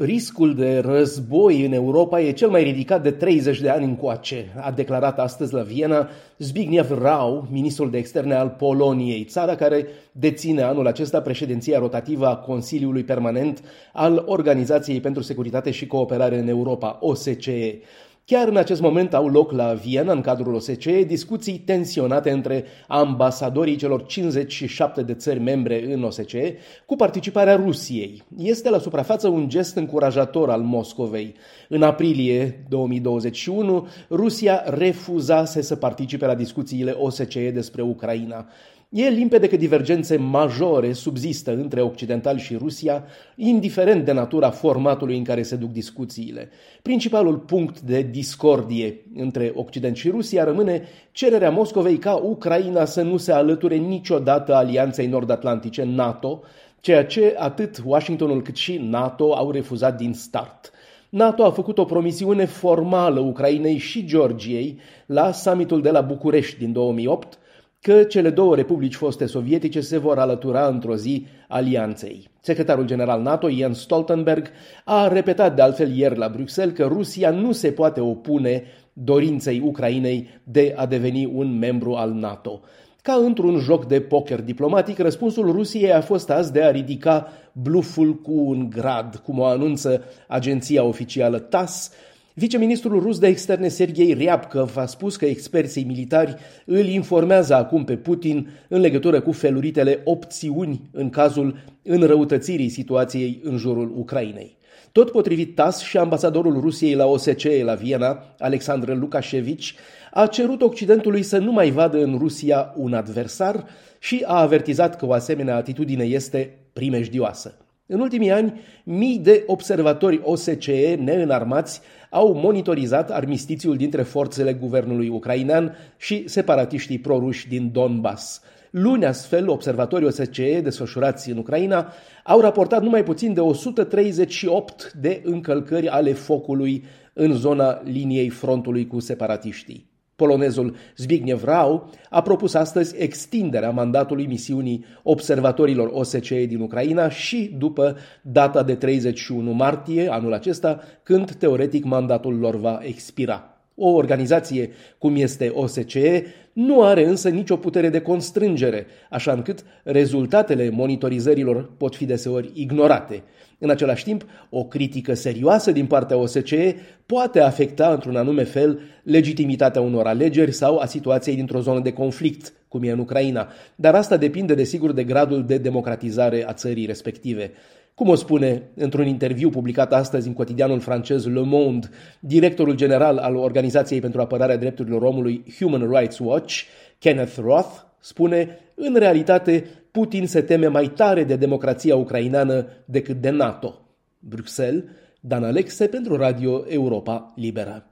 Riscul de război în Europa e cel mai ridicat de 30 de ani încoace, a declarat astăzi la Viena Zbigniew Rau, ministrul de externe al Poloniei, țara care deține anul acesta președinția rotativă a Consiliului Permanent al Organizației pentru Securitate și Cooperare în Europa, OSCE. Chiar în acest moment au loc la Viena, în cadrul OSCE, discuții tensionate între ambasadorii celor 57 de țări membre în OSCE cu participarea Rusiei. Este la suprafață un gest încurajator al Moscovei. În aprilie 2021, Rusia refuzase să participe la discuțiile OSCE despre Ucraina. E limpede că divergențe majore subzistă între occidentali și Rusia, indiferent de natura formatului în care se duc discuțiile. Principalul punct de discordie între Occident și Rusia rămâne cererea Moscovei ca Ucraina să nu se alăture niciodată alianței nord-atlantice NATO, ceea ce atât Washingtonul cât și NATO au refuzat din start. NATO a făcut o promisiune formală Ucrainei și Georgiei la summitul de la București din 2008, că cele două republici foste sovietice se vor alătura într-o zi alianței. Secretarul general NATO, Jens Stoltenberg, a repetat de altfel ieri la Bruxelles că Rusia nu se poate opune dorinței Ucrainei de a deveni un membru al NATO. Ca într-un joc de poker diplomatic, răspunsul Rusiei a fost azi de a ridica bluful cu un grad, cum o anunță agenția oficială TASS, Viceministrul rus de externe Sergei Ryabkov a spus că experții militari îl informează acum pe Putin în legătură cu feluritele opțiuni în cazul înrăutățirii situației în jurul Ucrainei. Tot potrivit TAS și ambasadorul Rusiei la OSCE la Viena, Alexandru Lukashevici, a cerut Occidentului să nu mai vadă în Rusia un adversar și a avertizat că o asemenea atitudine este primejdioasă. În ultimii ani, mii de observatori OSCE neînarmați au monitorizat armistițiul dintre forțele guvernului ucrainean și separatiștii proruși din Donbass. Luni, astfel, observatorii OSCE desfășurați în Ucraina au raportat numai puțin de 138 de încălcări ale focului în zona liniei frontului cu separatiștii. Polonezul Zbigniew Rau a propus astăzi extinderea mandatului misiunii observatorilor OSCE din Ucraina și după data de 31 martie anul acesta, când teoretic mandatul lor va expira. O organizație cum este OSCE nu are însă nicio putere de constrângere, așa încât rezultatele monitorizărilor pot fi deseori ignorate. În același timp, o critică serioasă din partea OSCE poate afecta într-un anume fel legitimitatea unor alegeri sau a situației dintr-o zonă de conflict, cum e în Ucraina, dar asta depinde desigur de gradul de democratizare a țării respective. Cum o spune într-un interviu publicat astăzi în cotidianul francez Le Monde, directorul general al Organizației pentru Apărarea Drepturilor Omului Human Rights Watch, Kenneth Roth, spune, în realitate, Putin se teme mai tare de democrația ucraineană decât de NATO. Bruxelles, Dan Alexe pentru Radio Europa Liberă.